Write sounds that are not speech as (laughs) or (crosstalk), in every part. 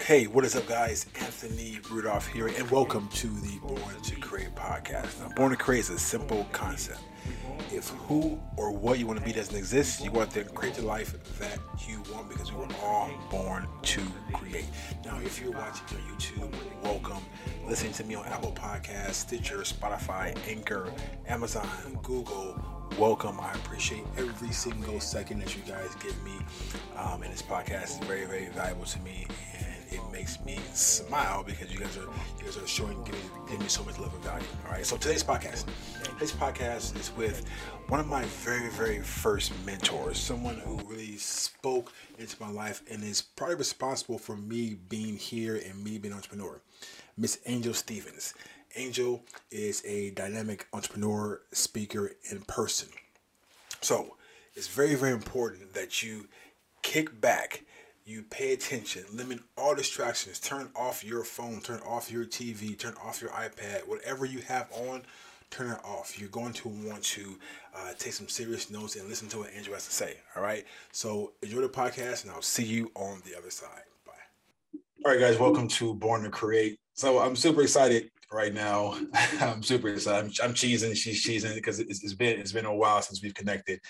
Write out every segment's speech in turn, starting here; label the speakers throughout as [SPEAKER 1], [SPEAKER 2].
[SPEAKER 1] Hey, what is up, guys? Anthony Rudolph here, and welcome to the Born to Create podcast. Now, Born to Create is a simple concept. If who or what you want to be doesn't exist, you want to create the life that you want because we were all born to create. Now, if you're watching on YouTube, welcome. Listening to me on Apple Podcasts, Stitcher, Spotify, Anchor, Amazon, Google, welcome. I appreciate every single second that you guys give me. Um, and this podcast is very, very valuable to me. And it makes me smile because you guys are you guys are showing giving, giving me so much love and value. All right. So today's podcast, today's podcast is with one of my very very first mentors, someone who really spoke into my life and is probably responsible for me being here and me being an entrepreneur. Miss Angel Stephens. Angel is a dynamic entrepreneur, speaker in person. So it's very, very important that you kick back you pay attention, limit all distractions, turn off your phone, turn off your TV, turn off your iPad, whatever you have on, turn it off. You're going to want to uh, take some serious notes and listen to what Andrew has to say. All right. So enjoy the podcast, and I'll see you on the other side. Bye. All right, guys. Welcome to Born to Create. So I'm super excited right now. (laughs) I'm super excited. I'm, I'm cheesing. She's cheesing because it's, it's been it's been a while since we've connected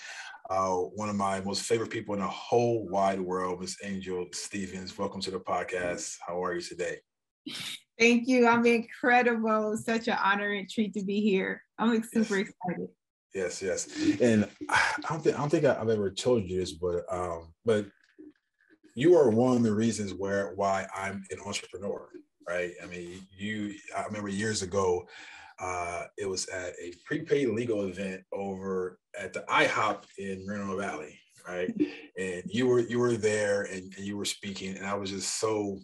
[SPEAKER 1] uh, one of my most favorite people in the whole wide world, Miss Angel Stephens. Welcome to the podcast. How are you today?
[SPEAKER 2] Thank you. I'm incredible. Such an honor and treat to be here. I'm super yes. excited.
[SPEAKER 1] Yes, yes. And I don't think I don't think I've ever told you this, but um, but you are one of the reasons where why I'm an entrepreneur, right? I mean, you I remember years ago, uh, it was at a prepaid legal event over at the IHOP in Moreno Valley, right? (laughs) And you were you were there and, and you were speaking, and I was just so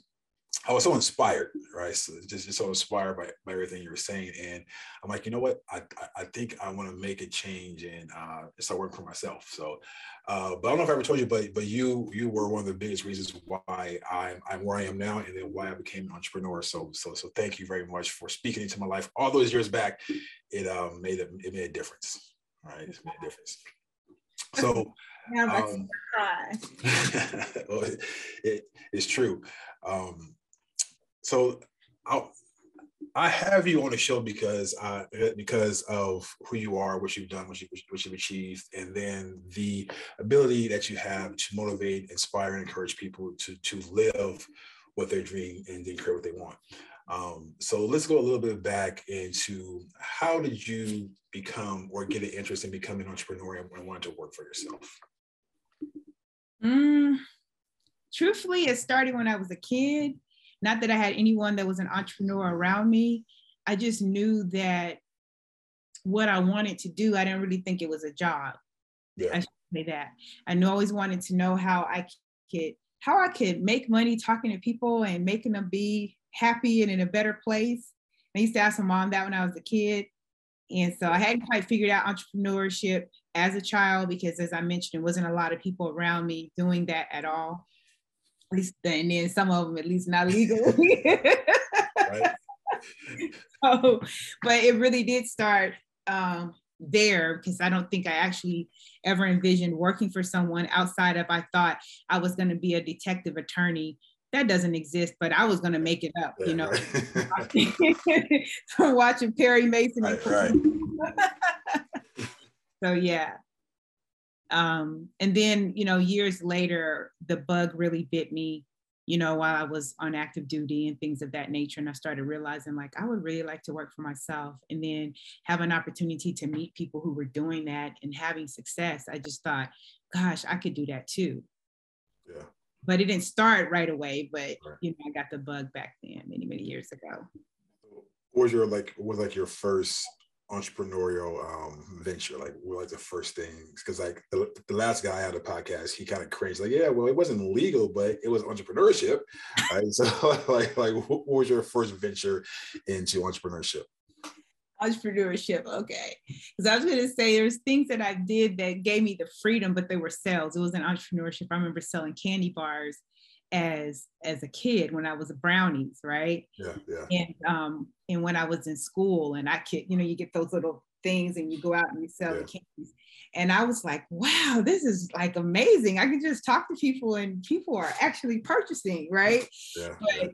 [SPEAKER 1] I was so inspired, right? So just, just so inspired by, by everything you were saying. And I'm like, you know what? I, I think I want to make a change and uh, start working for myself. So, uh, but I don't know if I ever told you, but but you you were one of the biggest reasons why I'm, I'm where I am now and then why I became an entrepreneur. So so so thank you very much for speaking into my life all those years back. It um, made a, it made a difference. Right, it's made a difference. So (laughs) um, (laughs) well, it, it, it's true. Um, so I I have you on the show because uh, because of who you are, what you've done, what, you, what you've achieved, and then the ability that you have to motivate, inspire, and encourage people to to live what they dream and then create what they want. Um, so let's go a little bit back into how did you become or get an interest in becoming an entrepreneur and want to work for yourself?
[SPEAKER 2] Mm, truthfully, it started when I was a kid. Not that I had anyone that was an entrepreneur around me. I just knew that what I wanted to do, I didn't really think it was a job. Yeah. I should say that. I always wanted to know how I could how I could make money talking to people and making them be happy and in a better place. I used to ask my mom that when I was a kid. And so I hadn't quite figured out entrepreneurship as a child because, as I mentioned, there wasn't a lot of people around me doing that at all and then some of them at least not legally. (laughs) (laughs) so, but it really did start um, there because I don't think I actually ever envisioned working for someone outside of I thought I was going to be a detective attorney. That doesn't exist, but I was going to make it up, yeah, you know, right. (laughs) from watching Perry Mason. Right, right. so yeah, um, and then, you know, years later, the bug really bit me, you know, while I was on active duty and things of that nature. And I started realizing, like, I would really like to work for myself and then have an opportunity to meet people who were doing that and having success. I just thought, gosh, I could do that too. Yeah. But it didn't start right away, but right. you know, I got the bug back then many, many years ago.
[SPEAKER 1] What was your like what was like your first entrepreneurial um, venture? Like, what like the first things? Because like the, the last guy I had a podcast, he kind of cringed, like, yeah, well, it wasn't legal, but it was entrepreneurship. right? (laughs) So, like, like, what was your first venture into entrepreneurship?
[SPEAKER 2] Entrepreneurship, okay. Because I was going to say there's things that I did that gave me the freedom, but they were sales. It was an entrepreneurship. I remember selling candy bars as as a kid when I was a brownies, right? Yeah, yeah. And um, and when I was in school, and I could, you know, you get those little things, and you go out and you sell yeah. the candies. And I was like, wow, this is like amazing. I can just talk to people and people are actually purchasing, right? Yeah. But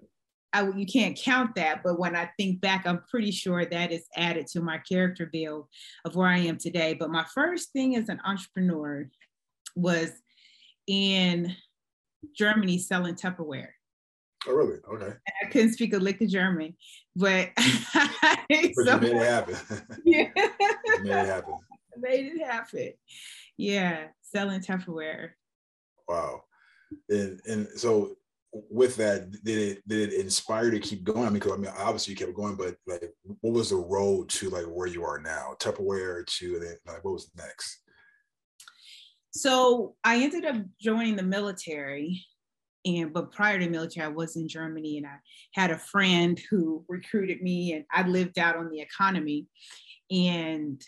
[SPEAKER 2] I, you can't count that. But when I think back, I'm pretty sure that is added to my character build of where I am today. But my first thing as an entrepreneur was in Germany selling Tupperware.
[SPEAKER 1] Oh, really? Okay.
[SPEAKER 2] I couldn't speak a lick of German, but, (laughs) but
[SPEAKER 1] so, you made it happen. (laughs) yeah. you made it happen. (laughs)
[SPEAKER 2] made it happen. Yeah, selling Tupperware.
[SPEAKER 1] Wow. And and so with that, did it did it inspire to keep going? I mean, because I mean, obviously you kept going, but like, what was the road to like where you are now? Tupperware to then like what was next?
[SPEAKER 2] So I ended up joining the military and but prior to military i was in germany and i had a friend who recruited me and i lived out on the economy. And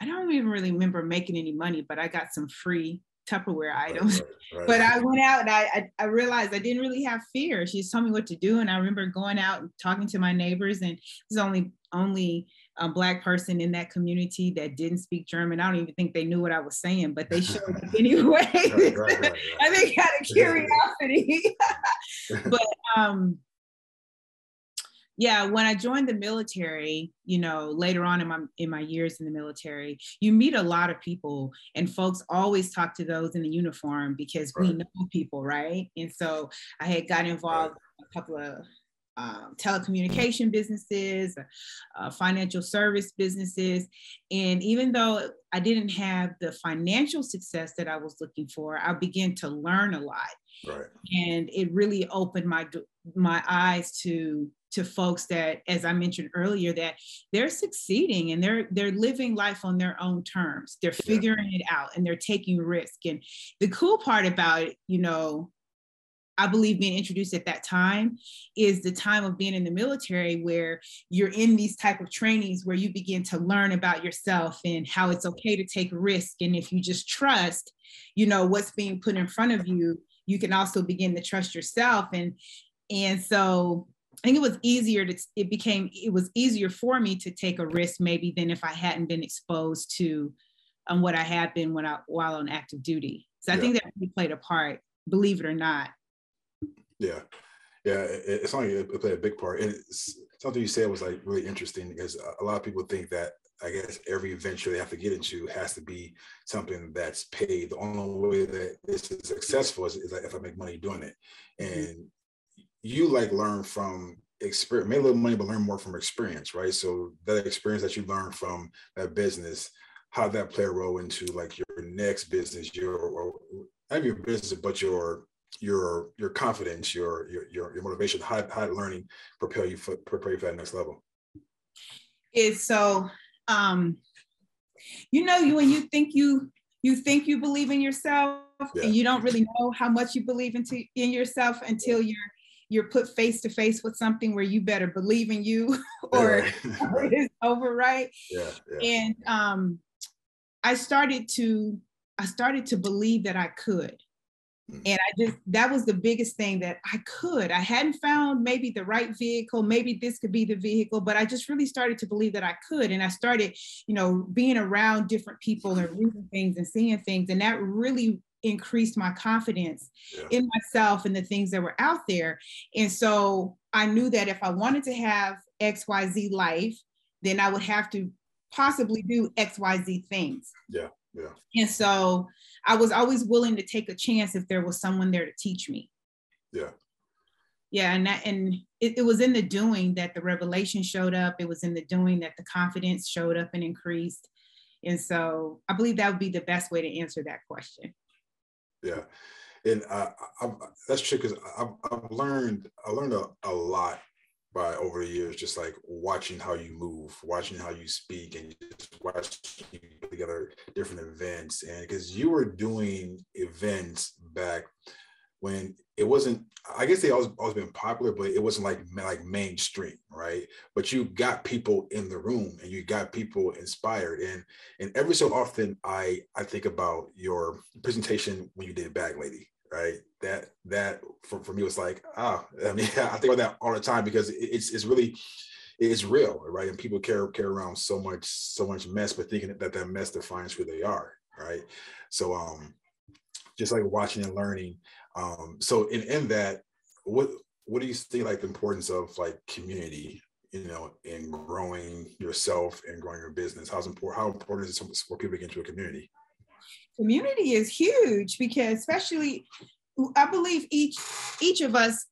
[SPEAKER 2] i don't even really remember making any money but i got some free tupperware items. right, right, (laughs) right. but i went out and I, I, I realized i didn't really have fear. She just told me what to do and i remember going out and talking to my neighbors and it was only only a black person in that community that didn't speak German. I don't even think they knew what I was saying, but they showed up (laughs) anyway. right, right, (laughs) right, I think out of curiosity. (laughs) but um, yeah, when I joined the military, you know, later on in my in my years in the military, you meet a lot of people, and folks always talk to those in the uniform because we know people, right? And so I had got involved a couple of um, telecommunication businesses, uh, financial service businesses. And even though I didn't have the financial success that I was looking for, I began to learn a lot. Right. And it really opened my my eyes to to folks that, as I mentioned earlier, that they're succeeding and they're they're living life on their own terms. They're figuring yeah. it out and they're taking risk. And the cool part about it, you know, I believe being introduced at that time is the time of being in the military where you're in these type of trainings where you begin to learn about yourself and how it's okay to take risk and if you just trust you know what's being put in front of you you can also begin to trust yourself and and so I think it was easier to it became it was easier for me to take a risk maybe than if I hadn't been exposed to um, what I had been when I while on active duty. So I yeah. think that really played a part, believe it or not.
[SPEAKER 1] Yeah, yeah, it, it's something it played a big part. And something you said was like really interesting because a lot of people think that I guess every venture they have to get into has to be something that's paid. The only way that this is successful is, is like if I make money doing it. Mm-hmm. And you like learn from experience, make a little money, but learn more from experience, right? So that experience that you learn from that business, how that play a role into like your next business, your or not your business, but your your your confidence, your your your, your motivation, high high learning propel you for prepare you for that next level?
[SPEAKER 2] It's so um you know you when you think you you think you believe in yourself yeah. and you don't really know how much you believe into in yourself until you're you're put face to face with something where you better believe in you (laughs) or, yeah. (laughs) it's over right (laughs) yeah, yeah. and um i started to i started to believe that i could. And I just, that was the biggest thing that I could. I hadn't found maybe the right vehicle, maybe this could be the vehicle, but I just really started to believe that I could. And I started, you know, being around different people and reading things and seeing things. And that really increased my confidence yeah. in myself and the things that were out there. And so I knew that if I wanted to have XYZ life, then I would have to possibly do XYZ things.
[SPEAKER 1] Yeah. Yeah.
[SPEAKER 2] And so I was always willing to take a chance if there was someone there to teach me.
[SPEAKER 1] Yeah.
[SPEAKER 2] Yeah, and that and it, it was in the doing that the revelation showed up. It was in the doing that the confidence showed up and increased. And so I believe that would be the best way to answer that question.
[SPEAKER 1] Yeah, and I, I, that's true because I've, I've learned I learned a, a lot by over the years, just like watching how you move, watching how you speak, and just watching you together different events. And because you were doing events back when it wasn't, I guess they always always been popular, but it wasn't like like mainstream, right? But you got people in the room and you got people inspired. And and every so often, I I think about your presentation when you did Bag Lady, right? That that for, for me was like, ah, I mean, (laughs) I think about that all the time because it's it's really it's real, right? And people carry carry around so much so much mess, but thinking that that mess defines who they are, right? So um, just like watching and learning. Um, so in in that, what what do you see like the importance of like community you know, in growing yourself and growing your business? How's important? How important is it for people to get into a community?
[SPEAKER 2] Community is huge because, especially, I believe each each of us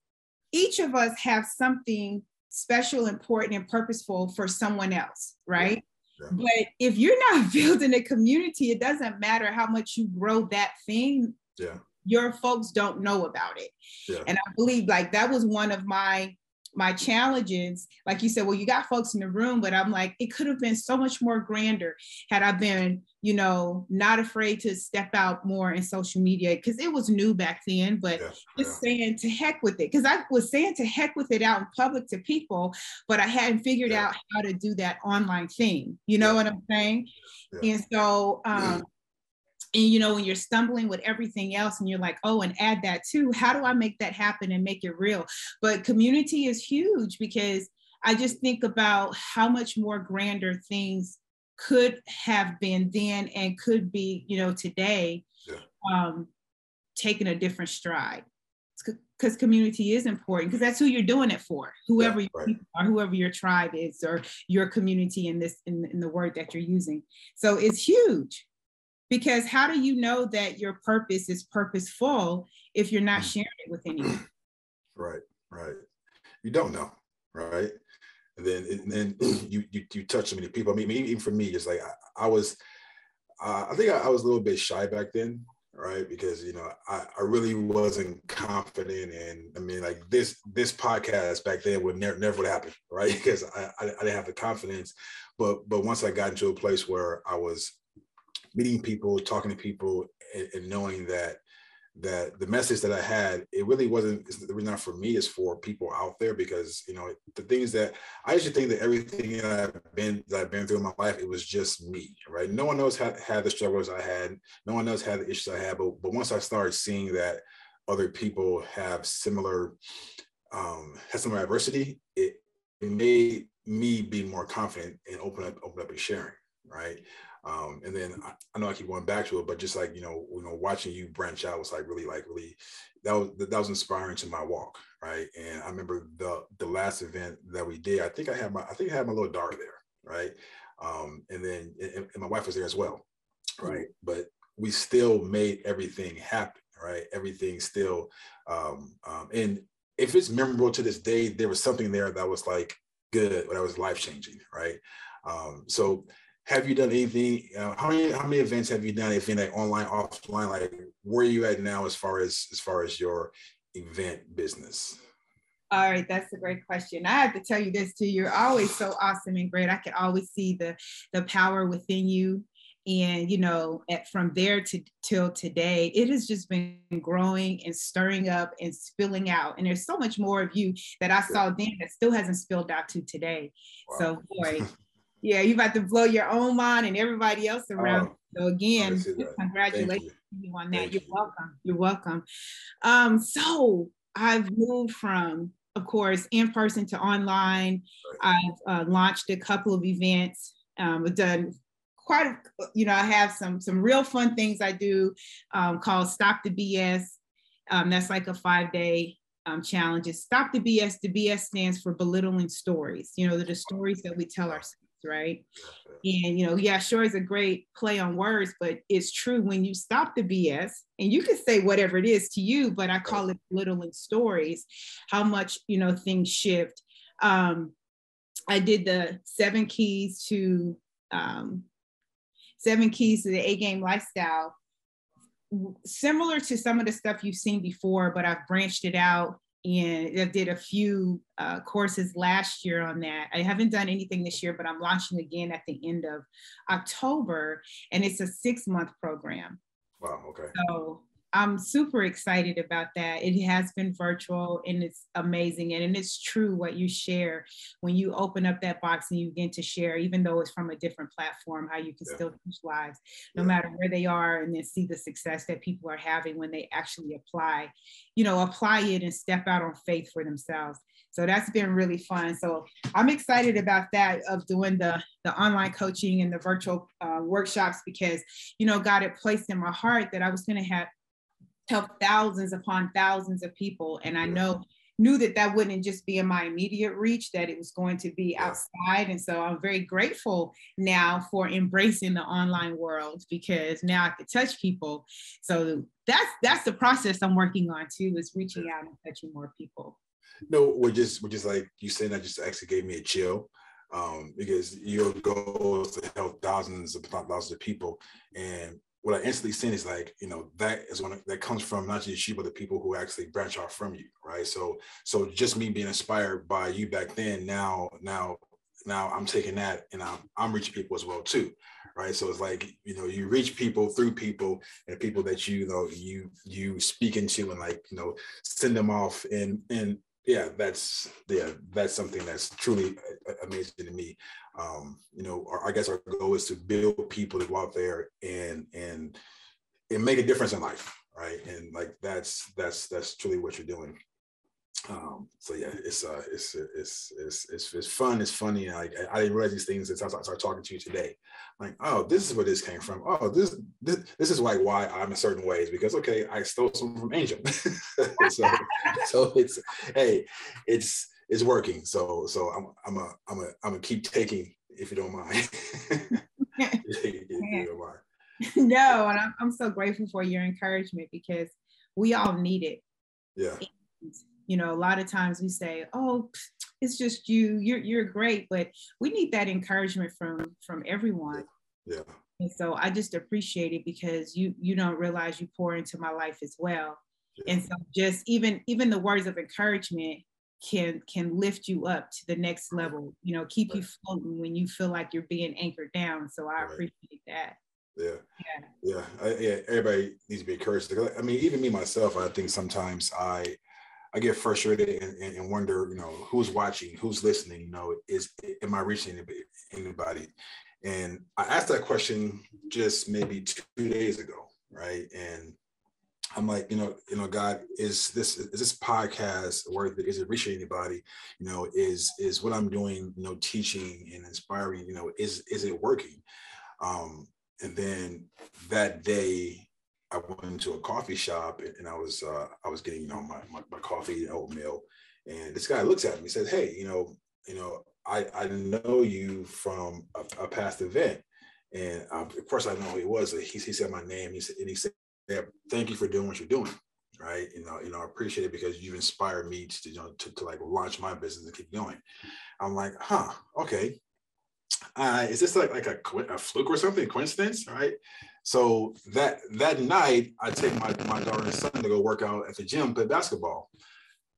[SPEAKER 2] each of us have something special, important, and purposeful for someone else, right? Yeah. But if you're not (laughs) building a community, it doesn't matter how much you grow that thing.
[SPEAKER 1] Yeah.
[SPEAKER 2] Your folks don't know about it. Yeah. And I believe like that was one of my my challenges, like you said, well, you got folks in the room, but I'm like, it could have been so much more grander had I been, you know, not afraid to step out more in social media because it was new back then, but yeah, just yeah. saying to heck with it. Because I was saying to heck with it out in public to people, but I hadn't figured yeah. out how to do that online thing. You know what I'm saying? And so, um, and you know when you're stumbling with everything else and you're like oh and add that too. How do i make that happen and make it real? But community is huge because i just think about how much more grander things could have been then and could be you know today yeah. um taking a different stride. Because community is important because that's who you're doing it for whoever yeah, right. you are whoever your tribe is or your community in this in, in the word that you're using. So it's huge because how do you know that your purpose is purposeful if you're not mm. sharing it with anyone? (clears throat)
[SPEAKER 1] Right right. You don't know right? And then and then (clears throat) you you, you touch so many people. I mean even for me it's like i, I was uh, i think I, I, was a little bit shy back then right? Because you know I, I really wasn't confident and i mean like this this podcast back then would never never would happen right? (laughs) Because I, I, I didn't have the confidence. But but once i got into a place where i was meeting people, talking to people, and, and, knowing that that the message that I had, it really wasn't the reason not for me, is for people out there because you know the things that I used to think that everything that I've been that I've been through in my life, it was just me, right? No one else had had the struggles I had, no one else had the issues I had, but but once I started seeing that other people have similar um have similar adversity, it, it made me be more confident and open up open up and sharing, right? Um, and then I, I, know I keep going back to it, but just like you know, you know, watching you branch out was like really, like really, that was that was inspiring to my walk, right? And I remember the the last event that we did. I think I had my I think I had my little daughter there, right? Um, and then and, and my wife was there as well, right? But we still made everything happen, right? Everything still, um, um, and if it's memorable to this day, there was something there that was like good, that was life changing, right? Um, so have you done anything? Uh, how many how many events have you done? If any, like online, offline, like where are you at now as far as as far as your event business?
[SPEAKER 2] All right, that's a great question. I have to tell you this too. You're always so awesome and great. I can always see the the power within you. And you know, at, from there to till today, it has just been growing and stirring up and spilling out. And there's so much more of you that I saw then that still hasn't spilled out to today. Wow. So boy, (laughs) yeah, you about to blow your own mind and everybody else around. Oh, so again, congratulations you. on that. Thank You're you. welcome. You're welcome. Um, so I've moved from, of course, in person to online. I've uh, launched a couple of events. Um, done quite, a, you know, I have some some real fun things I do um, called Stop the BS. Um, that's like a five day um, challenges. Stop the BS. The BS stands for belittling stories. You know, the stories that we tell ourselves right? And you know, yeah, sure is a great play on words, but it's true when you stop the BS and you can say whatever it is to you, but I call it belittling stories, how much you know things shift. Um, I did the seven keys to um, seven keys to the A game lifestyle, similar to some of the stuff you've seen before, but I've branched it out and I did a few uh, courses last year on that. I haven't done anything this year, but I'm launching again at the end of October, and it's a six month program.
[SPEAKER 1] Wow. Okay.
[SPEAKER 2] So I'm super excited about that. It has been virtual and it's amazing. And, and it's true what you share when you open up that box and you begin to share, even though it's from a different platform, how you can yeah. still touch lives no yeah. matter where they are and then see the success that people are having when they actually apply, you know, apply it and step out on faith for themselves. So that's been really fun. So I'm excited about that of doing the the online coaching and the virtual uh, workshops because you know God had placed in my heart that I was going to have help thousands upon thousands of people, and I know knew that that wouldn't just be in my immediate reach that it was going to be outside and so i'm very grateful now for embracing the online world because now i could touch people so that's that's the process i'm working on too is reaching out and touching more people
[SPEAKER 1] no, we're just we're just like you saying that just actually gave me a chill. Um, because your goal is to help thousands of thousands of people. And what I instantly seen is like, you know, that is one that comes from not just you, but the people who actually branch off from you, right? So, so just me being inspired by you back then, now, now, now I'm taking that and I'm I'm reaching people as well too, right? So it's like, you know, you reach people through people and people that you, you know you you speak into and like, you know, send them off in in yeah, that's yeah, that's something that's truly amazing to me. Um, you know, our, I guess our goal is to build people to go out there and and and make a difference in life, right? And like that's that's that's truly what you're doing. Um, so yeah, it's uh, it's it's it's it's, it's fun. It's funny. Like I, I didn't realize these things until I started talking to you today. Like, oh, this is where this came from. Oh, this this, this is like why I'm in certain ways because okay, I stole some from Angel. (laughs) so so it's hey, it's it's working. So so I'm I'm a I'm a I'm gonna keep taking if you don't mind. (laughs) (laughs)
[SPEAKER 2] no, and I'm, I'm so grateful for your encouragement because we all need it.
[SPEAKER 1] Yeah.
[SPEAKER 2] And you know a lot of times we say oh it's just you you're you're great but we need that encouragement from from everyone.
[SPEAKER 1] Yeah.
[SPEAKER 2] And so i just appreciate it because you you don't realize you pour into my life as well. Yeah. and so just even even the words of encouragement can can lift you up to the next level you know keep right. you floating when you feel like you're being anchored down. So i right. appreciate that.
[SPEAKER 1] Yeah. Yeah. Yeah, I, yeah everybody needs to be encouraged. I mean even me myself i think sometimes i I get frustrated and, and, wonder, you know, who's watching, who's listening, you know, is am I reaching anybody? And I asked that question just maybe two days ago, right? And I'm like, you know, you know, God, is this is this podcast worth it? Is it reaching anybody? You know, is is what I'm doing, you know, teaching and inspiring, you know, is is it working? Um, and then that day I went into a coffee shop and, I was uh, I was getting you know my, my, my coffee and oatmeal, and this guy looks at me and says, "Hey, you know, you know, I I know you from a, a past event." And um, of course, I know who he was. He, he said my name. He said, and he said, "Thank you for doing what you're doing." Right? You know, you know, I appreciate it because you've inspired me to, you know, to, to like launch my business and keep going. I'm like, huh, okay. Uh, is this like like a, a fluke or something? Coincidence, right? So that that night, I take my, my daughter and son to go work out at the gym, play basketball.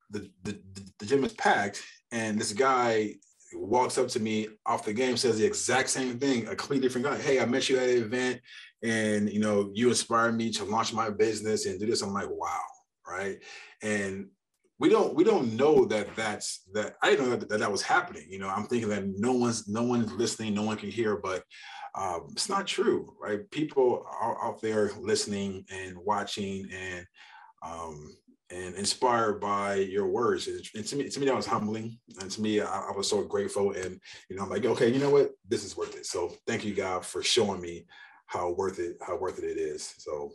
[SPEAKER 1] The, the, the gym is packed, and this guy walks up to me off the game, says the exact same thing, a completely different guy. Hey, I met you at an event, and you know, you inspired me to launch my business and do this. I'm like, wow, right? And we don't we don't know that that's that I didn't know that, that that was happening. You know, I'm thinking that no one's no one's listening, no one can hear, but um, it's not true, right? People are out there listening and watching and um, and inspired by your words. And, and, to me, to me, that was humbling. And to me, I, I, was so grateful. And you know, I'm like, okay, you know what? This is worth it. So thank you, God, for showing me how worth it, how worth it it is. So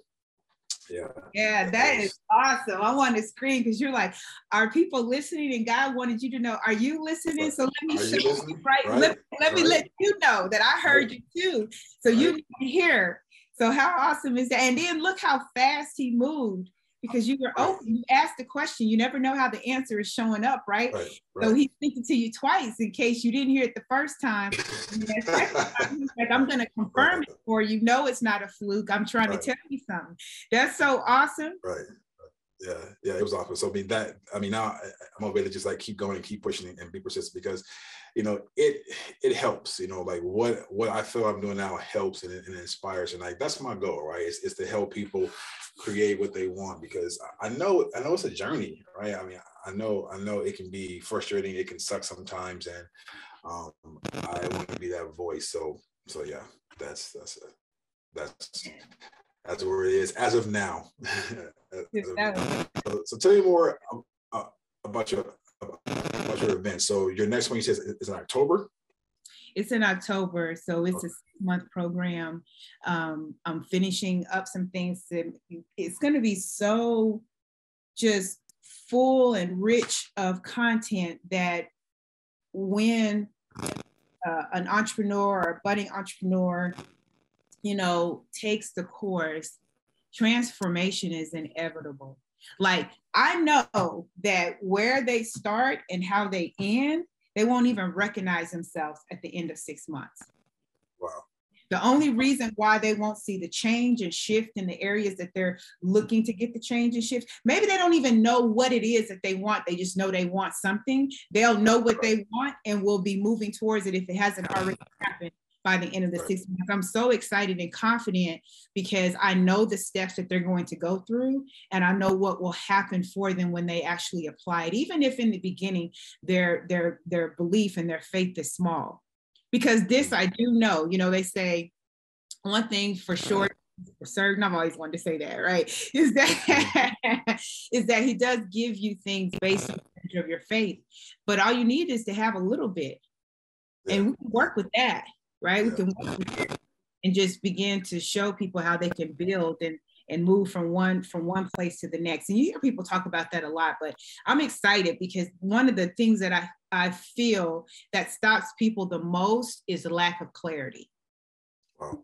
[SPEAKER 1] yeah.
[SPEAKER 2] Yeah, that is awesome. I want to scream because you're like, are people listening? And God wanted you to know, are you listening? So let me are show you, you right? right? Let, let right. me let you know that I heard right. you too. So you can hear. So how awesome is that? And then look how fast he moved because you were open. You asked the question. You never know how the answer is showing up, right? right, right. So he's speaking to you twice in case you didn't hear it the first time. (laughs) time like, I'm going to confirm it for you. No, it's not a fluke. I'm trying to tell you something. That's so awesome.
[SPEAKER 1] Right. Yeah, yeah, it was awesome. So I mean that I mean now I'm able to just like keep going and keep pushing and be persistent because you know it it helps you know like what what i feel i'm doing now helps and, and inspires and like that's my goal right it's, it's to help people create what they want because I know I know it's a journey, right? I mean, I know I know it can be frustrating, it can suck sometimes, and um, I want to be that voice. So so yeah, that's that's a, that's that's where it is as of now. (laughs) so, so, tell me more about your about your event. So your next one you said is in October.
[SPEAKER 2] It's in October, so it's a month program. Um, I'm finishing up some things. To, it's going to be so just full and rich of content that when uh, an entrepreneur or a budding entrepreneur, you know, takes the course, transformation is inevitable. Like I know that where they start and how they end, they won't even recognize themselves at the end of six months.
[SPEAKER 1] Wow.
[SPEAKER 2] The only reason why they won't see the change and shift in the areas that they're looking to get the change and shift, maybe they don't even know what it is that they want. They just know they want something. They'll know what they want and will be moving towards it if it hasn't already happened by the end of the six months. I'm so excited and confident because I know the steps that they're going to go through and I know what will happen for them when they actually apply it, even if in the beginning their their their belief and their faith is small. Because this mm-hmm. I do know, you know, they say one thing for uh-huh. sure for certain, I've always wanted to say that, right? (laughs) Is that mm-hmm. (laughs) is that he does give you things based on of your faith, but all you need is to have a little bit, and we can work with that right? We can and just begin to show people how they can build and and move from one from one place to the next. And you hear people talk about that a lot, but I'm excited because one of the things that I, I feel that stops people the most is the lack of clarity. Wow.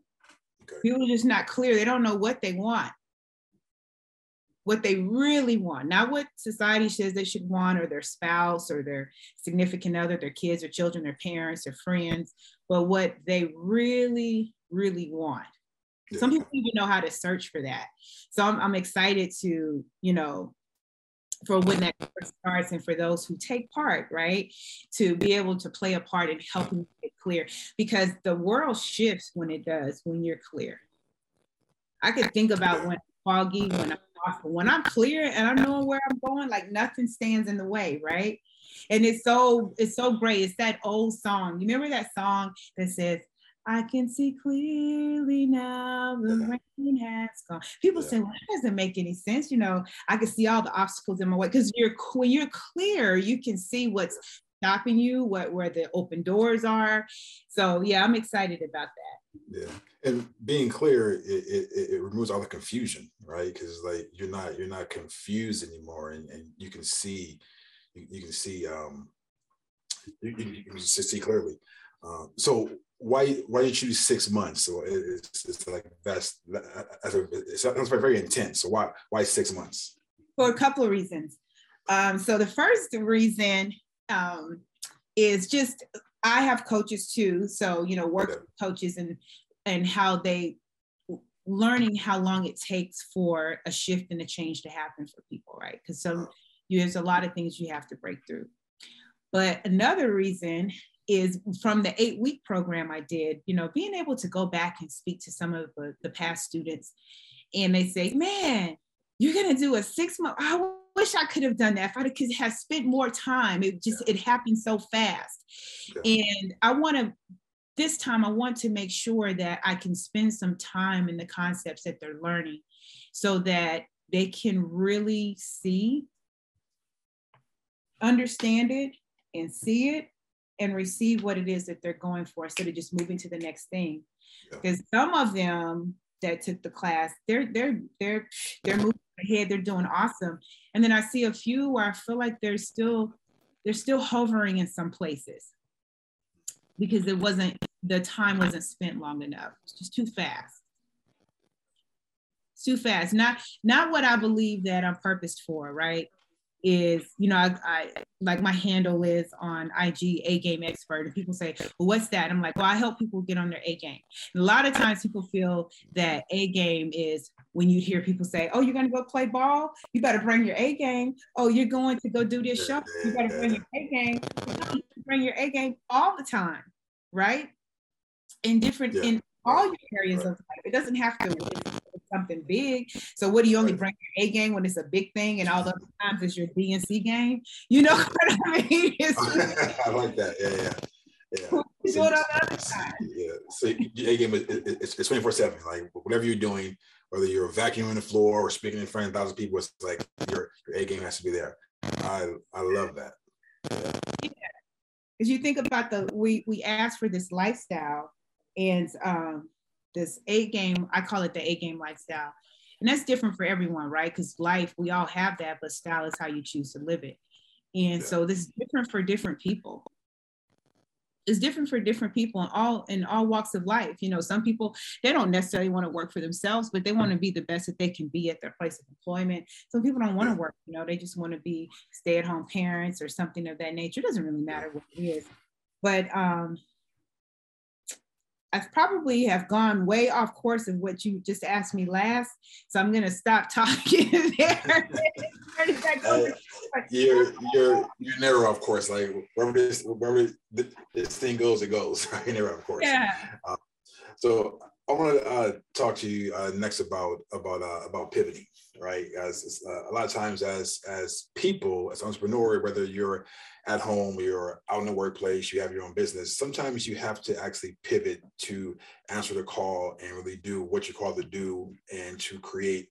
[SPEAKER 2] Okay. People are just not clear. They don't know what they want what they really want, not what society says they should want, or their spouse, or their significant other, their kids, or children, their parents, or friends, but what they really, really want. Yeah. Some people even know how to search for that. So I'm, I'm excited to, you know, for when that starts and for those who take part, right, to be able to play a part in helping get clear because the world shifts when it does, when you're clear. I could think about when foggy, when I'm when I'm clear and I'm knowing where I'm going, like nothing stands in the way, right? And it's so it's so great. It's that old song. You remember that song that says, I can see clearly now the rain has gone. People yeah. say, well, that doesn't make any sense. You know, I can see all the obstacles in my way because you're when you're clear, you can see what's stopping you, what where the open doors are. So yeah, I'm excited about that.
[SPEAKER 1] Yeah. And being clear it, it, it, removes all the confusion right? Because like you're not you're not confused anymore and, and you can see you, you can see um you, you, can see clearly. Um, so why why you choose six months? So it's, it's like that's that's it sounds very intense. So why why six months?
[SPEAKER 2] For a couple of reasons. Um so the first reason um is just I have coaches too. So, you know, work okay. coaches and and how they learning how long it takes for a shift and a change to happen for people, right? Because some there's a lot of things you have to break through. But another reason is from the eight week program I did, you know, being able to go back and speak to some of the, the past students and they say, man, you're gonna do a six month. I wish I could have done that. If I could have spent more time, it just it happened so fast. And I want to this time I want to make sure that I can spend some time in the concepts that they're learning so that they can really see, understand it, and see it and receive what it is that they're going for instead of just moving to the next thing. Because yeah. some of them that took the class, they're they're they're they're moving ahead, they're doing awesome. And then I see a few where I feel like they're still they're still hovering in some places because it wasn't the time wasn't spent long enough. It's just too fast. It's too fast. Not not what I believe that I'm purposed for, right? Is you know, I, I like my handle is on IG A game expert, and people say, Well, what's that? I'm like, Well, I help people get on their A game. And a lot of times people feel that A game is when you hear people say, Oh, you're gonna go play ball, you better bring your A game. Oh, you're going to go do this show, you better bring your A game. bring your A game all the time, right? in different yeah. in all your areas right. of life. It doesn't have to something big. So what do you only bring your A game when it's a big thing, and all the other times it's your D and C game? You know (laughs) what I mean? (laughs)
[SPEAKER 1] I like that. Yeah, yeah. Yeah. So, yeah. So A game is it's, it's 24 7. Like whatever you're doing, whether you're vacuuming the floor or speaking in front of thousands of people, it's like your, your A game has to be there. I I love that.
[SPEAKER 2] Yeah. As you think about the we we asked for this lifestyle and um this A game, I call it the A game lifestyle. And that's different for everyone, right? Because life, we all have that, but style is how you choose to live it. And yeah. so this is different for different people it's different for different people in all in all walks of life you know some people they don't necessarily want to work for themselves but they want to be the best that they can be at their place of employment some people don't want to work you know they just want to be stay-at-home parents or something of that nature it doesn't really matter what it is but um I probably have gone way off course of what you just asked me last. So I'm going to stop (laughs) talking there. (laughs)
[SPEAKER 1] uh, you're, you're, you're never off course. Like wherever this, wherever this thing goes, it goes. (laughs) You're never off course.
[SPEAKER 2] Yeah.
[SPEAKER 1] Uh, so I want to uh, talk to you uh, next about about uh, about pivoting, right? As uh, a lot of times, as as people, as entrepreneurs, whether you're at home, you're out in the workplace, you have your own business. Sometimes you have to actually pivot to answer the call and really do what you call to do and to create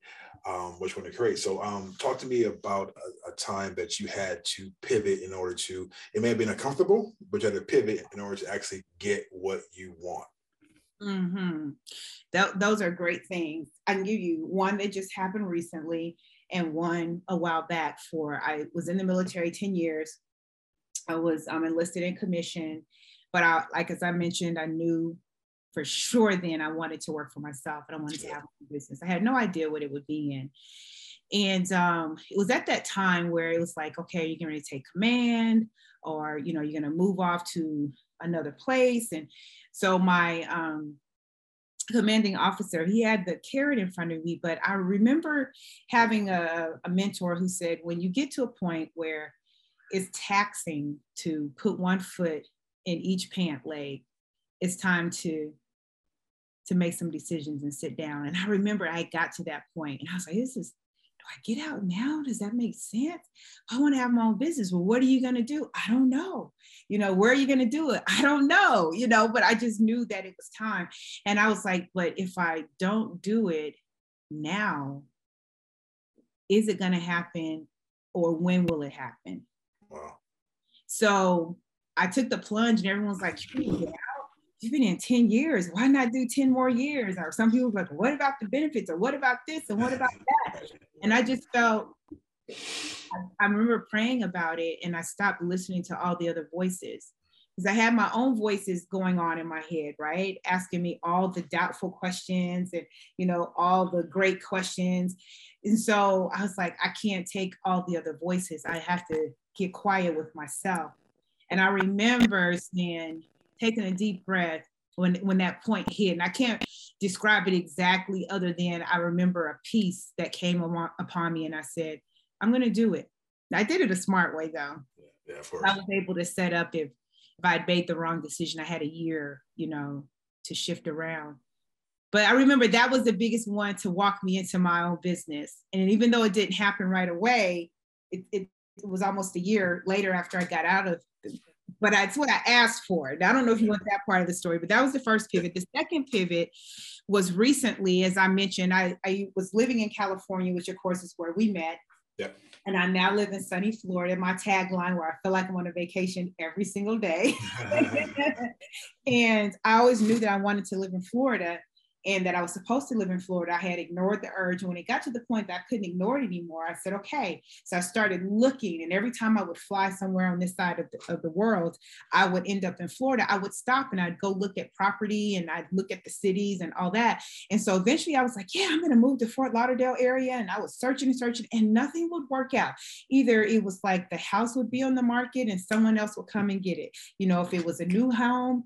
[SPEAKER 1] um, what you want to create. So, um, talk to me about a, a, time that you had to pivot in order to. It may have been uncomfortable, but you had to pivot in order to actually get what you want.
[SPEAKER 2] Mm-hmm. Th- those are great things. I can give you one that just happened recently and one a while back for I was in the military 10 years. I was um, enlisted in commission, but I, like as I mentioned, I knew for sure then I wanted to work for myself and I wanted to have a business. I had no idea what it would be in. And um, it was at that time where it was like, okay, you're going to take command or, you know, you're going to move off to another place. And so my um, commanding officer, he had the carrot in front of me, but I remember having a, a mentor who said, when you get to a point where it's taxing to put one foot in each pant leg, it's time to to make some decisions and sit down. And I remember I got to that point and I was like, this is I get out now? Does that make sense? I want to have my own business. Well, what are you going to do? I don't know. You know, where are you going to do it? I don't know, you know, but I just knew that it was time. And I was like, but if I don't do it now, is it going to happen or when will it happen? Wow. So I took the plunge and everyone's like, you you've been in 10 years. Why not do 10 more years? Or some people like, what about the benefits? Or what about this? And what about that? And I just felt, I, remember praying about it and I stopped listening to all the other voices because I had my own voices going on in my head, right? Asking me all the doubtful questions and, you know, all the great questions. And so I was like, I can't take all the other voices. I have to get quiet with myself. And I remember saying, taking a deep breath when when that point hit. And I can't describe it exactly other than I remember a peace that came upon me and I said, I'm gonna do it. I did it a smart way though.
[SPEAKER 1] Yeah, yeah
[SPEAKER 2] I was able to set up if if I'd made the wrong decision, I had a year, you know, to shift around. But I remember that was the biggest one to walk me into my own business. And even though it didn't happen right away, it, it, it was almost a year later after I got out of but that's what I asked for. I don't know if you want that part of the story, but that was the first pivot. The second pivot was recently, as I mentioned, I, I was living in California, which of course is where we met.
[SPEAKER 1] Yep.
[SPEAKER 2] And I now live in sunny Florida. My tagline, where I feel like I'm on a vacation every single day. (laughs) (laughs) and I always knew that I wanted to live in Florida and that I was supposed to live in Florida. I had ignored the urge. When it got to the point that I couldn't ignore it anymore, I said, okay. So I started looking. And every time I would fly somewhere on this side of the, of the world, I would end up in Florida. I would stop and I'd go look at property and I'd look at the cities and all that. And so eventually I was like, yeah, I'm going to move to Fort Lauderdale area. And I was searching and searching and nothing would work out. Either it was like the house would be on the market and someone else would come and get it. You know, if it was a new home,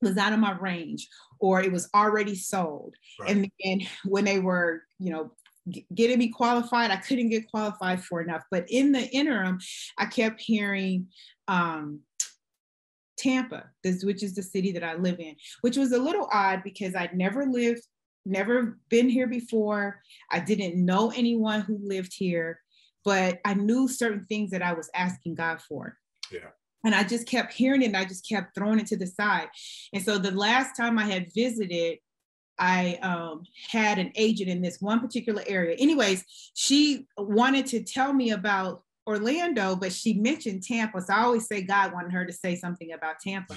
[SPEAKER 2] was out of my range or it was already sold. Right. And then when they were, you know, getting me qualified, I couldn't get qualified for enough. But in the interim, I kept hearing um, Tampa, this, which is the city that I live in, which was a little odd because I'd never lived never been here before. I didn't know anyone who lived here, but I knew certain things that I was asking God for.
[SPEAKER 1] Yeah.
[SPEAKER 2] And I just kept hearing it and I just kept throwing it to the side. And so the last time I had visited, I um, had an agent in this one particular area. Anyways, she wanted to tell me about Orlando, but she mentioned Tampa. So I always say God wanted her to say something about Tampa.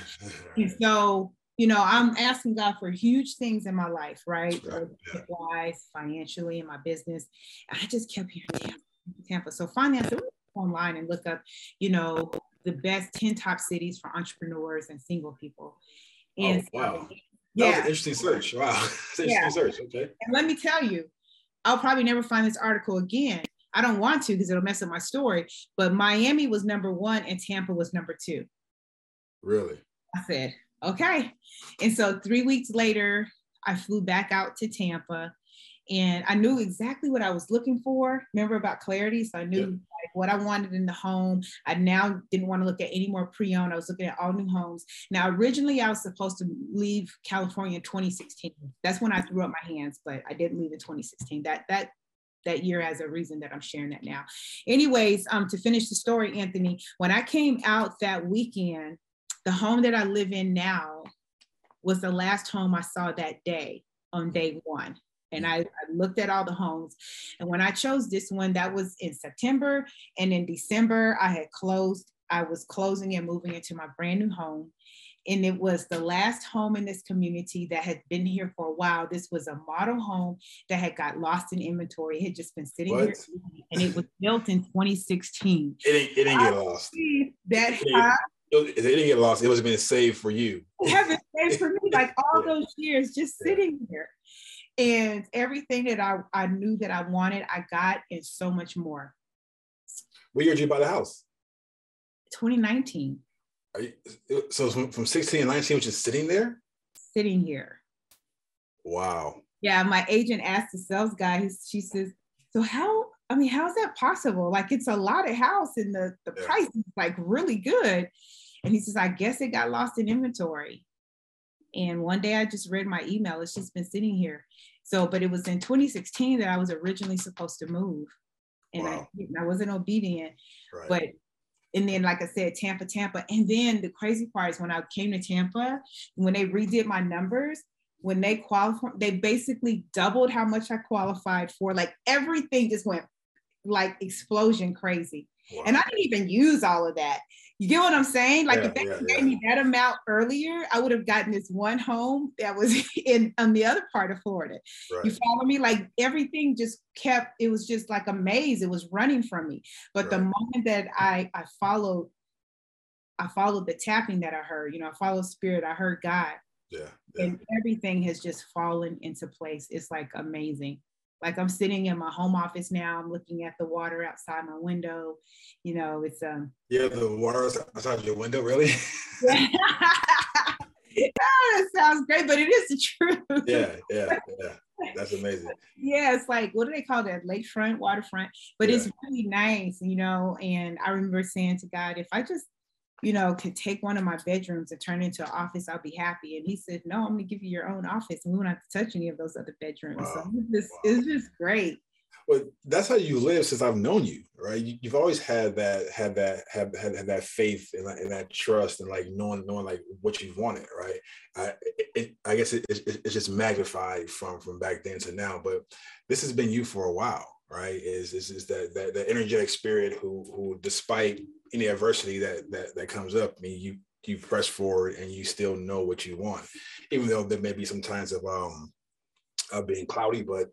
[SPEAKER 2] and so, you know, I'm asking God for huge things in my life, right? right. Wise, financially, in my business. I just kept hearing Tampa. Tampa. So finally, I said, online and look up, you know, the best 10 top cities for entrepreneurs and single people.
[SPEAKER 1] Oh, and oh, wow. So, yeah. That was an interesting search. Wow. (laughs) interesting yeah. search. Okay.
[SPEAKER 2] And let me tell you, I'll probably never find this article again. I don't want to because it'll mess up my story. But Miami was number one and Tampa was number two.
[SPEAKER 1] Really?
[SPEAKER 2] I said, okay. And so three weeks later, I flew back out to Tampa and I knew exactly what I was looking for. Remember about clarity? So I knew like what I wanted in the home. I now didn't want to look at any more pre-owned. I was looking at all new homes. Now, originally I was supposed to leave California in 2016. That's when I threw up my hands, but I didn't leave in 2016. That that that year as a reason that I'm sharing that now. Anyways, um, to finish the story, Anthony, when I came out that weekend, the home that I live in now was the last home I saw that day on day one and mm. I, I, looked at all the homes. And when I chose this one, that was in September. And in December, I had closed, I was closing and moving into my brand new home. And it was the last home in this community that had been here for a while. This was a model home that had got lost in inventory. It had just been sitting what? here, and it was built in 2016.
[SPEAKER 1] It didn't, it didn't get lost.
[SPEAKER 2] That
[SPEAKER 1] it, it, it, didn't get lost. It was being saved for you.
[SPEAKER 2] It has been saved for me, like all (laughs) those years, just sitting here and everything that I, I knew that I wanted, I got and so much more.
[SPEAKER 1] What year did you buy the house?
[SPEAKER 2] 2019.
[SPEAKER 1] You, so from, from 16 and 19, which is sitting there?
[SPEAKER 2] Sitting here.
[SPEAKER 1] Wow.
[SPEAKER 2] Yeah, my agent asked the sales guy, she says, so how, I mean, how is that possible? Like it's a lot of house and the, the yeah. price is like really good. And he says, I guess it got lost in inventory. And one day I just read my email. It's just been sitting here. So, but it was in 2016 that I was originally supposed to move. And wow. I, I wasn't obedient. Right. But and then like I said, Tampa, Tampa. And then the crazy part is when I came to Tampa, when they redid my numbers, when they qualified, they basically doubled how much I qualified for. Like everything just went like explosion crazy. Wow. And I didn't even use all of that. You get what I'm saying? Like yeah, if they yeah, gave yeah. me that amount earlier, I would have gotten this one home that was (laughs) in on the other part of Florida. Right. You follow me? Like everything just kept, it was just like a maze. It was running from me. But right. the moment that I I followed, I followed the tapping that I heard, you know, I followed spirit, I heard God.
[SPEAKER 1] Yeah,
[SPEAKER 2] And everything has just fallen into place. It's like amazing. Like I'm sitting in my home office now. I'm looking at the water outside my window. You know, it's um.
[SPEAKER 1] Yeah, the water outside your window, really? (laughs)
[SPEAKER 2] yeah, that sounds great, but it is the truth.
[SPEAKER 1] Yeah, yeah, yeah. That's amazing.
[SPEAKER 2] yeah, it's like what do they call that? Lakefront, waterfront. But yeah. it's really nice, you know. And I remember saying to God, if I just you know, could take one of my bedrooms and turn it into an office, I'll be happy. And he said, No, I'm gonna give you your own office and we won't have to touch any of those other bedrooms. Wow. So it's just, wow. it's just great.
[SPEAKER 1] Well, that's how you live since I've known you, right? You, have always had that, had that, had, had, had that faith and that, and that trust and like knowing, knowing like what you wanted, right? I, it, I guess it, it, it's just magnified from from back then to now, but this has been you for a while, right? Is is, is that, that that energetic spirit who who despite any adversity that that that comes up, I mean, you you press forward and you still know what you want, even though there may be some times of um of being cloudy, but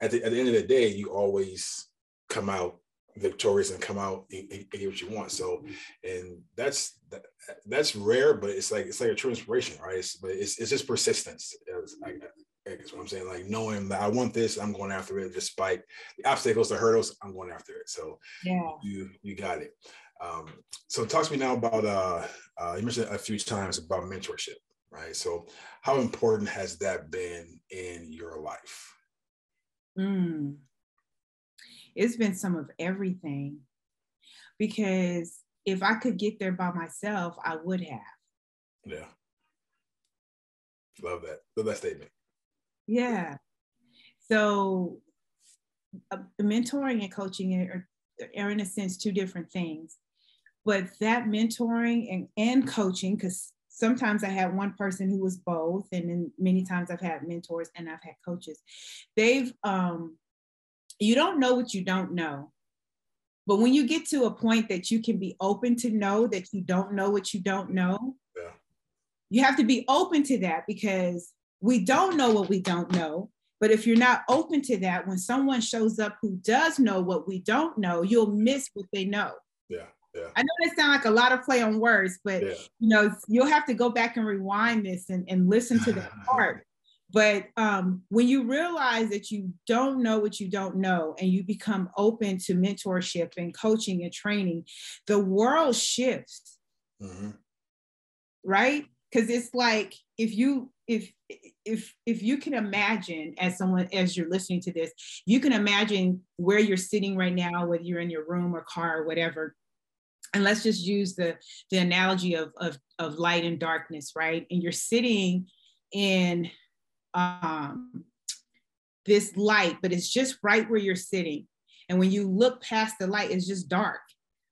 [SPEAKER 1] at the, at the end of the day, you always come out victorious and come out and, and, get what you want. So, and that's that, that's rare, but it's like it's like a true inspiration, right? It's, but it's, it's just persistence. It's like, what I'm saying. Like knowing that I want this, I'm going after it, despite the obstacles, the hurdles, I'm going after it. So
[SPEAKER 2] yeah,
[SPEAKER 1] you you got it. Um, so talk to me now about uh, uh, you mentioned a few times about mentorship, right? So how important has that been in your life?
[SPEAKER 2] Mm. It's been some of everything because if I could get there by myself, I would have.
[SPEAKER 1] Yeah. Love that. Love that statement.
[SPEAKER 2] Yeah. So, uh, mentoring and coaching are, are, in a sense, two different things. But that mentoring and, and coaching, because sometimes I had one person who was both, and then many times I've had mentors and I've had coaches. They've, um, you don't know what you don't know. But when you get to a point that you can be open to know that you don't know what you don't know, yeah. you have to be open to that because we don't know what we don't know. But if you're not open to that, when someone shows up who does know what we don't know, you'll miss what they know.
[SPEAKER 1] Yeah. Yeah.
[SPEAKER 2] I know that sound like a lot of play on words, but yeah. you know, you'll have to go back and rewind this and, and listen to the (laughs) part. But um, when you realize that you don't know what you don't know and you become open to mentorship and coaching and training, the world shifts. Mm-hmm. Right? Because it's like if you if if if you can imagine as someone as you're listening to this you can imagine where you're sitting right now whether you're in your room or car or whatever. And let's just use the the analogy of of, of light and darkness right? And you're sitting in um this light but it's just right where you're sitting. And when you look past the light it's just dark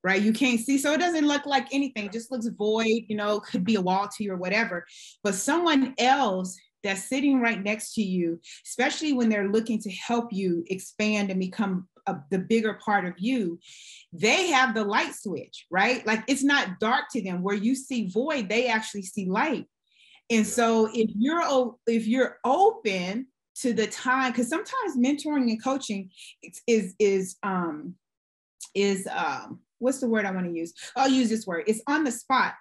[SPEAKER 2] right? You can't see, so it doesn't look like anything, it just looks void, you know, could be a wall to you or whatever. But someone else that's sitting right next to you, especially when they're looking to help you expand and become a, the bigger part of you, they have the light switch, right? Like it's not dark to them. Where you see void, they actually see light. And so if you're if you're open to the time, because sometimes mentoring and coaching is is, is um is um what's the word I want to use? I'll use this word. It's on the spot.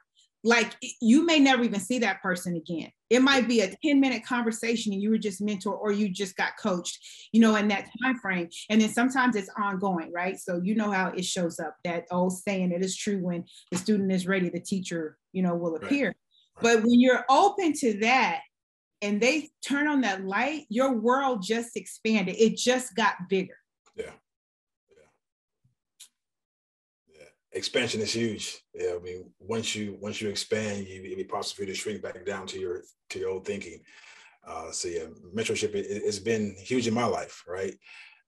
[SPEAKER 2] Like you may never even see that person again. It might be a 10 minute conversation and you were just mentor or you just got coached, you know, in that time frame. And then sometimes it's ongoing, right? So you know how it shows up. That old saying it is true when the student is ready, the teacher, you know, will appear. Right. But when you're open to that and they turn on that light, your world just expanded. It just got bigger.
[SPEAKER 1] Yeah. Expansion is huge. Yeah, I mean, once you once you expand, you it be possible for you to shrink back down to your to your old thinking. Uh, so yeah, mentorship it, has been huge in my life, right?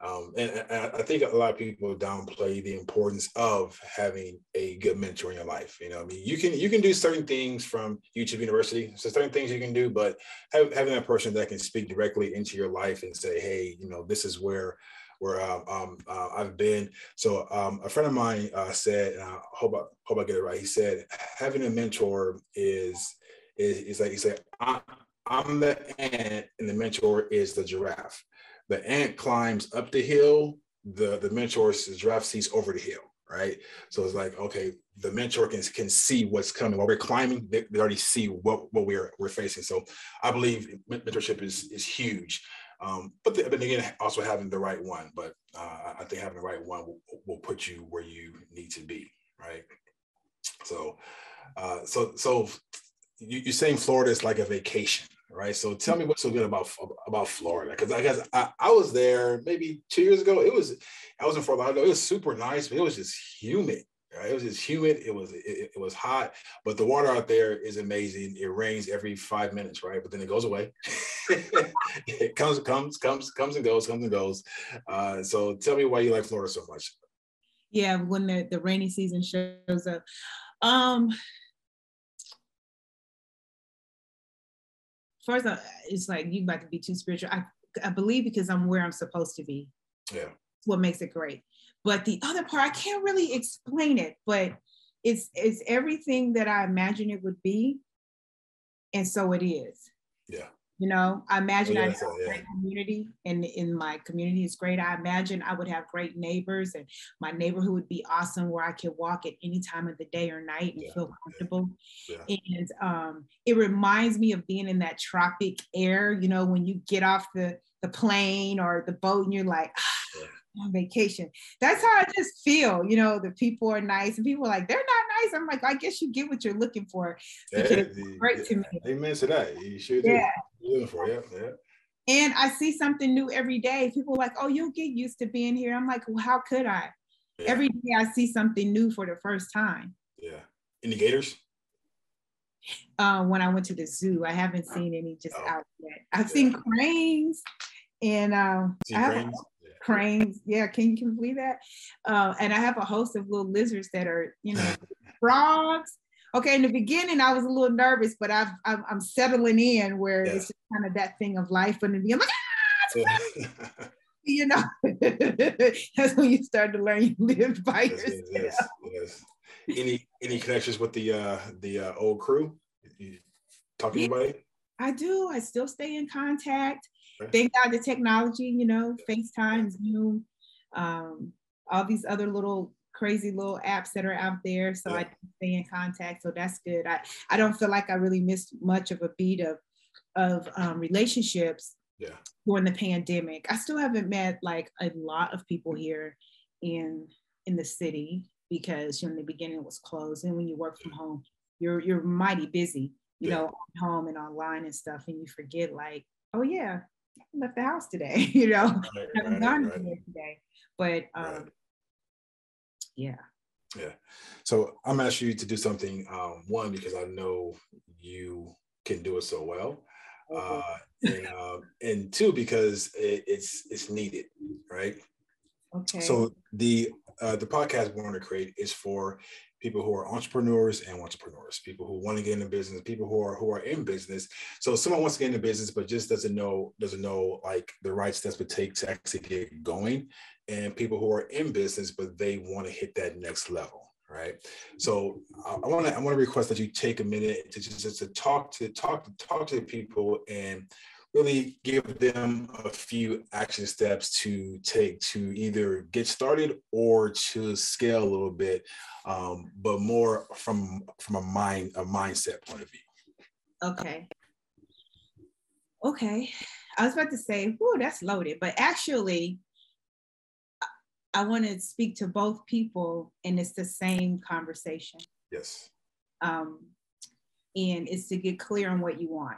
[SPEAKER 1] Um, and I think a lot of people downplay the importance of having a good mentor in your life. You know, I mean, you can you can do certain things from YouTube University, so certain things you can do, but have, having that person that can speak directly into your life and say, hey, you know, this is where where um, um, uh, I've been. So um, a friend of mine uh, said, and I hope I hope I get it right. He said having a mentor is is, is like he said, I, I'm the ant and the mentor is the giraffe. The ant climbs up the hill. The the mentor the giraffe sees over the hill. Right. So it's like, okay, the mentor can, can see what's coming while we're climbing. They, they already see what, what we're we're facing. So I believe mentorship is is huge. Um, but, the, but again, also having the right one. But uh, I think having the right one will, will, put you where you need to be, right? So, uh, so, so you, you're saying Florida is like a vacation, right? So tell me what's so good about about Florida, because I guess I, I was there maybe two years ago. It was I was in Fort Lauderdale. It was super nice, but it was just humid. It was just humid. It was it, it, was hot, but the water out there is amazing. It rains every five minutes, right? But then it goes away. (laughs) it comes, comes, comes, comes and goes, comes and goes. Uh, so tell me why you like Florida so much.
[SPEAKER 2] Yeah, when the, the rainy season shows up. Um, first, it's like you about to be too spiritual. I, I believe because I'm where I'm supposed to be.
[SPEAKER 1] Yeah.
[SPEAKER 2] what makes it great. But the other part, I can't really explain it, but it's it's everything that I imagine it would be. And so it is.
[SPEAKER 1] Yeah.
[SPEAKER 2] You know, I imagine oh, yeah, I have a yeah. great community and in my community is great. I imagine I would have great neighbors and my neighborhood would be awesome where I could walk at any time of the day or night and yeah. feel comfortable. And um, it reminds me of being in that tropic air, you know, when you get off the, the plane or the boat and you're like, ah, on vacation. That's how I just feel. You know, the people are nice and people are like, they're not nice. I'm like, I guess you get what you're looking for. Yeah, great yeah. to me.
[SPEAKER 1] Amen to that. You should yeah. looking for, yeah, yeah.
[SPEAKER 2] And I see something new every day. People like, oh, you'll get used to being here. I'm like, well, how could I? Yeah. Every day I see something new for the first time.
[SPEAKER 1] Yeah. Any gators?
[SPEAKER 2] Uh, when I went to the zoo, I haven't seen any just oh. out yet. I've yeah. seen cranes and um, I cranes? Cranes. Yeah, can you believe that? Uh, and I have a host of little lizards that are, you know, (laughs) frogs. Okay, in the beginning, I was a little nervous, but I've, I'm, I'm settling in where yeah. it's just kind of that thing of life. And in the beginning, I'm like, ah, you know, (laughs) that's when you start to learn you live by yes, yourself. Yes,
[SPEAKER 1] yes. Any any connections with the uh the uh, old crew? You talk to yeah, anybody?
[SPEAKER 2] I do. I still stay in contact. Thank God the technology, you know, FaceTime, Zoom, um, all these other little crazy little apps that are out there. So yeah. I stay in contact. So that's good. I, I don't feel like I really missed much of a beat of of um, relationships
[SPEAKER 1] yeah.
[SPEAKER 2] during the pandemic. I still haven't met like a lot of people here in in the city because you know, in the beginning it was closed. And when you work from home, you're you're mighty busy, you yeah. know, home and online and stuff, and you forget like, oh yeah, left the house today, (laughs) you know, right, I haven't right, gone right. today. But um, yeah.
[SPEAKER 1] Yeah. So I'm asking you to do something. Um, one because I know you can do it so well. Uh, and, uh, and two because it, it's it's needed, right?
[SPEAKER 2] Okay.
[SPEAKER 1] So the uh, the podcast Born to Create is for people who are entrepreneurs and entrepreneurs, people who want to get into business, people who are who are in business. So someone wants to get into business but just doesn't know doesn't know like the right steps to take to actually get going, and people who are in business but they want to hit that next level right? So I want to I want to request that you take a minute to just, just to talk to talk to talk to people and really give them a few action steps to take to either get started or to scale a little bit, um, but more from from a mind a mindset point of view.
[SPEAKER 2] Okay. Okay. I was about to say, "Whoa, that's loaded," but actually, I want to speak to both people, and it's the same conversation.
[SPEAKER 1] Yes.
[SPEAKER 2] Um, and it's to get clear on what you want.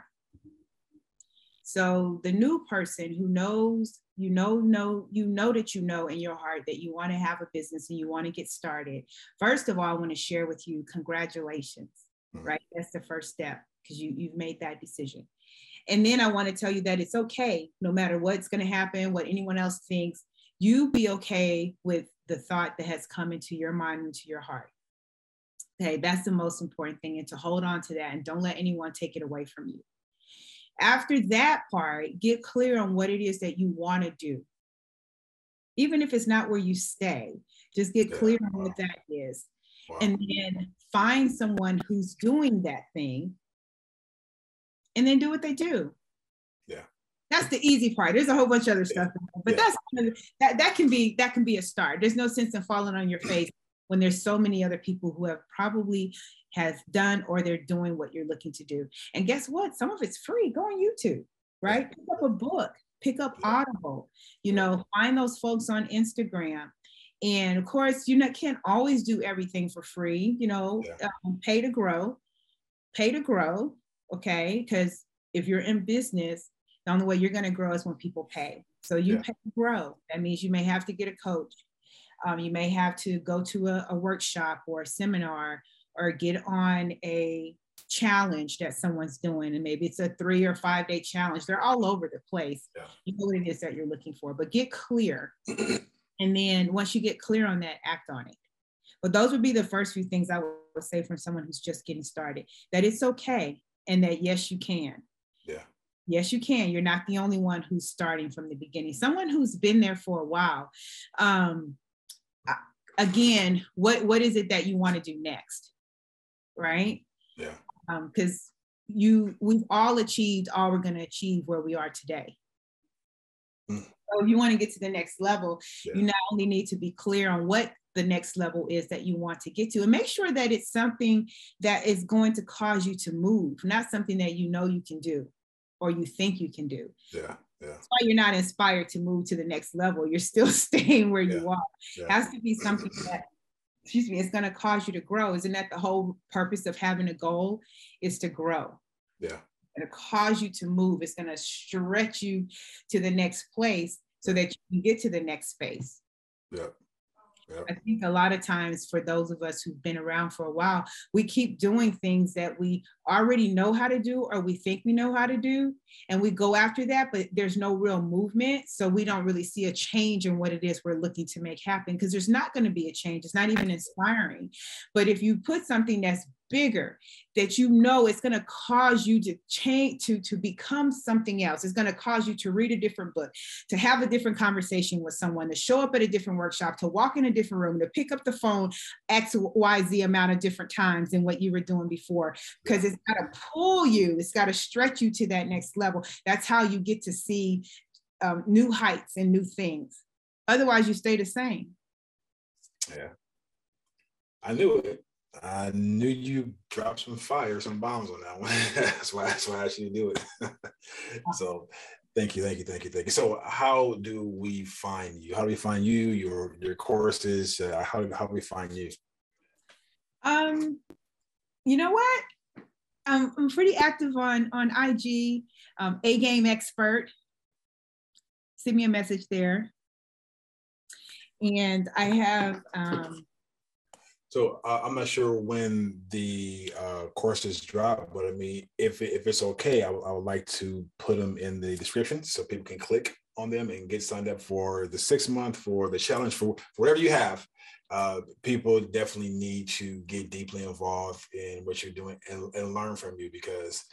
[SPEAKER 2] So the new person who knows, you know, know, you know that you know in your heart that you want to have a business and you want to get started. First of all, I want to share with you, congratulations, mm-hmm. right? That's the first step because you, you've made that decision. And then I want to tell you that it's okay, no matter what's going to happen, what anyone else thinks, you be okay with the thought that has come into your mind into your heart. Okay, that's the most important thing, and to hold on to that and don't let anyone take it away from you. After that part, get clear on what it is that you want to do. Even if it's not where you stay, just get yeah. clear on what that is. Wow. And then find someone who's doing that thing and then do what they do.
[SPEAKER 1] Yeah.
[SPEAKER 2] That's the easy part. There's a whole bunch of other stuff, but yeah. that's that that can be that can be a start. There's no sense in falling on your face when there's so many other people who have probably has done or they're doing what you're looking to do. And guess what? Some of it's free. Go on YouTube, right? Pick up a book, pick up Audible, you know, find those folks on Instagram. And of course, you know, can't always do everything for free, you know, yeah. um, pay to grow, pay to grow, okay? Because if you're in business, the only way you're going to grow is when people pay. So you yeah. pay to grow. That means you may have to get a coach. Um, you may have to go to a, a workshop or a seminar or get on a challenge that someone's doing. And maybe it's a three or five day challenge. They're all over the place. Yeah. you know what it is that you're looking for but get clear. (clears throat) And then once you get clear on that act on it. But those would be the first few things i would say from someone who's just getting started that it's okay and that yes you can.
[SPEAKER 1] Yeah.
[SPEAKER 2] Yes you can. You're not the only one who's starting from the beginning. Someone who's been there for a while um, again what what is it that you want to do next right?
[SPEAKER 1] Yeah.
[SPEAKER 2] Um, because um, you, we've all achieved all we're going to achieve where we are today. Mm. So if you want to get to the next level, yeah. you not only need to be clear on what the next level is that you want to get to and make sure that it's something that is going to cause you to move not something that you know you can do or you think you can do
[SPEAKER 1] yeah yeah.
[SPEAKER 2] That's why you're not inspired to move to the next level. You're still (laughs) staying where yeah. you are. Yeah. It has to be something that excuse me, it's going to cause you to grow. Isn't that the whole purpose of having a goal is to grow?
[SPEAKER 1] Yeah.
[SPEAKER 2] And to cause you to move. It's going to stretch you to the next place so that you can get to the next space.
[SPEAKER 1] Yeah.
[SPEAKER 2] I think a lot of times for those of us who've been around for a while, we keep doing things that we already know how to do or we think we know how to do. And we go after that, but there's no real movement. So we don't really see a change in what it is we're looking to make happen because there's not going to be a change. It's not even inspiring. But if you put something that's bigger that you know it's going to cause you to change to to become something else. It's going to cause you to read a different book to have a different conversation with someone to show up at a different workshop to walk in a different room to pick up the phone x y z amount of different times than what you were doing before. Because it's got to pull you it's got to stretch you to that next level. That's how you get to see um, new heights and new things. Otherwise you stay the same.
[SPEAKER 1] Yeah. I knew it I knew you dropped some fire, some bombs on that one. (laughs) that's why that's why I to do it. (laughs) so thank you, thank you, thank you, thank you. So how do we find you? How do we find you? Your your courses? Uh, how how do we find you?
[SPEAKER 2] Um, you know what? I'm, I'm pretty active on on IG. Um, a game expert. Send me a message there. And I have um,
[SPEAKER 1] so uh, I'm not sure when the uh, courses drop, but I mean, if if it's okay, I, w- I would like to put them in the description so people can click on them and get signed up for the six month, for the challenge, for, whatever you have. Uh, people definitely need to get deeply involved in what you're doing and, and learn from you because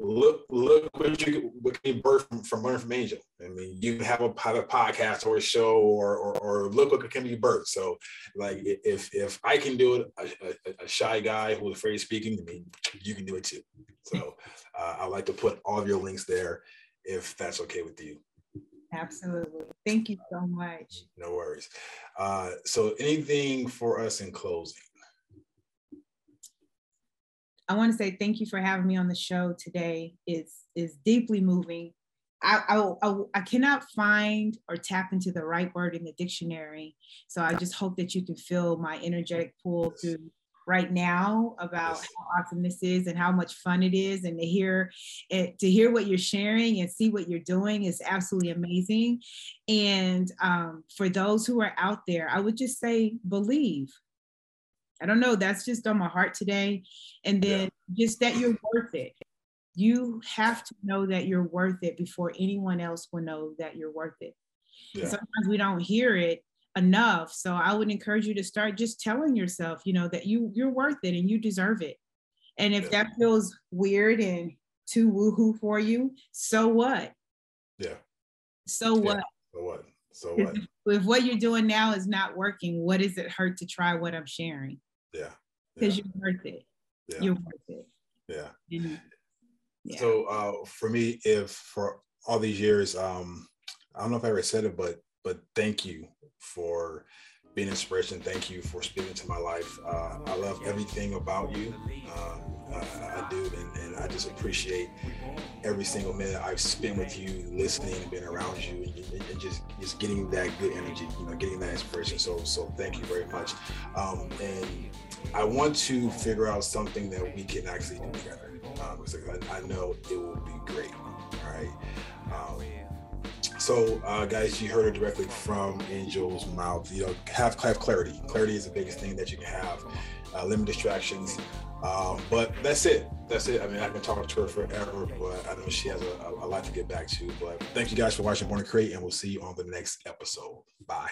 [SPEAKER 1] look look what you what can you birth from, from learn from angel. I mean you can have a, podcast or a show or, or, or look what can be birthed. So like if if i can do it a, a, a shy guy who's afraid of speaking i mean you can do it too. So (laughs) uh, i like to put all of your links there if that's okay with you.
[SPEAKER 2] Absolutely. Thank you so much.
[SPEAKER 1] No worries. Uh, so anything for us in closing
[SPEAKER 2] I want to say thank you for having me on the show today. It's is deeply moving. I, I, I, cannot find or tap into the right word in the dictionary. So I just hope that you can feel my energetic pull through right now about how awesome this is and how much fun it is and to hear it to hear what you're sharing and see what you're doing is absolutely amazing and um, for those who are out there i would just say believe I don't know. That's just on my heart today. And then yeah. just that you're worth it. You have to know that you're worth it before anyone else will know that you're worth it. Yeah. Sometimes we don't hear it enough. So I would encourage you to start just telling yourself, you know, that you you're worth it and you deserve it. And if yeah. that feels weird and too woohoo for you, so what?
[SPEAKER 1] Yeah.
[SPEAKER 2] So what?
[SPEAKER 1] So what? So (laughs) what?
[SPEAKER 2] If what you're doing now is not working, what does it hurt to try what I'm sharing?
[SPEAKER 1] Yeah.
[SPEAKER 2] Because yeah. you're worth it. Yeah. You're worth it.
[SPEAKER 1] Yeah. yeah. So uh, for me, if for all these years, um, I don't know if I ever said it, but but thank you for being inspiration. Thank you for speaking to my life. Uh, I love everything about you. Uh, I, I, do, and, and, I just appreciate every single minute I've spent with you, listening and being around you, and, and, just just getting that good energy. You know, getting that inspiration. So so thank you very much. Um, and I want to figure out something that we can actually do together. Um, I, I, know it will be great. All right. Um, so, uh, guys, you heard it directly from Angel's mouth. You know, have have clarity. Clarity is the biggest thing that you can have. Uh, limit distractions. Um, but that's it. That's it. I mean, I can talk to her forever, but I know she has a, a lot to get back to. But thank you guys for watching Born to Create, and we'll see you on the next episode. Bye.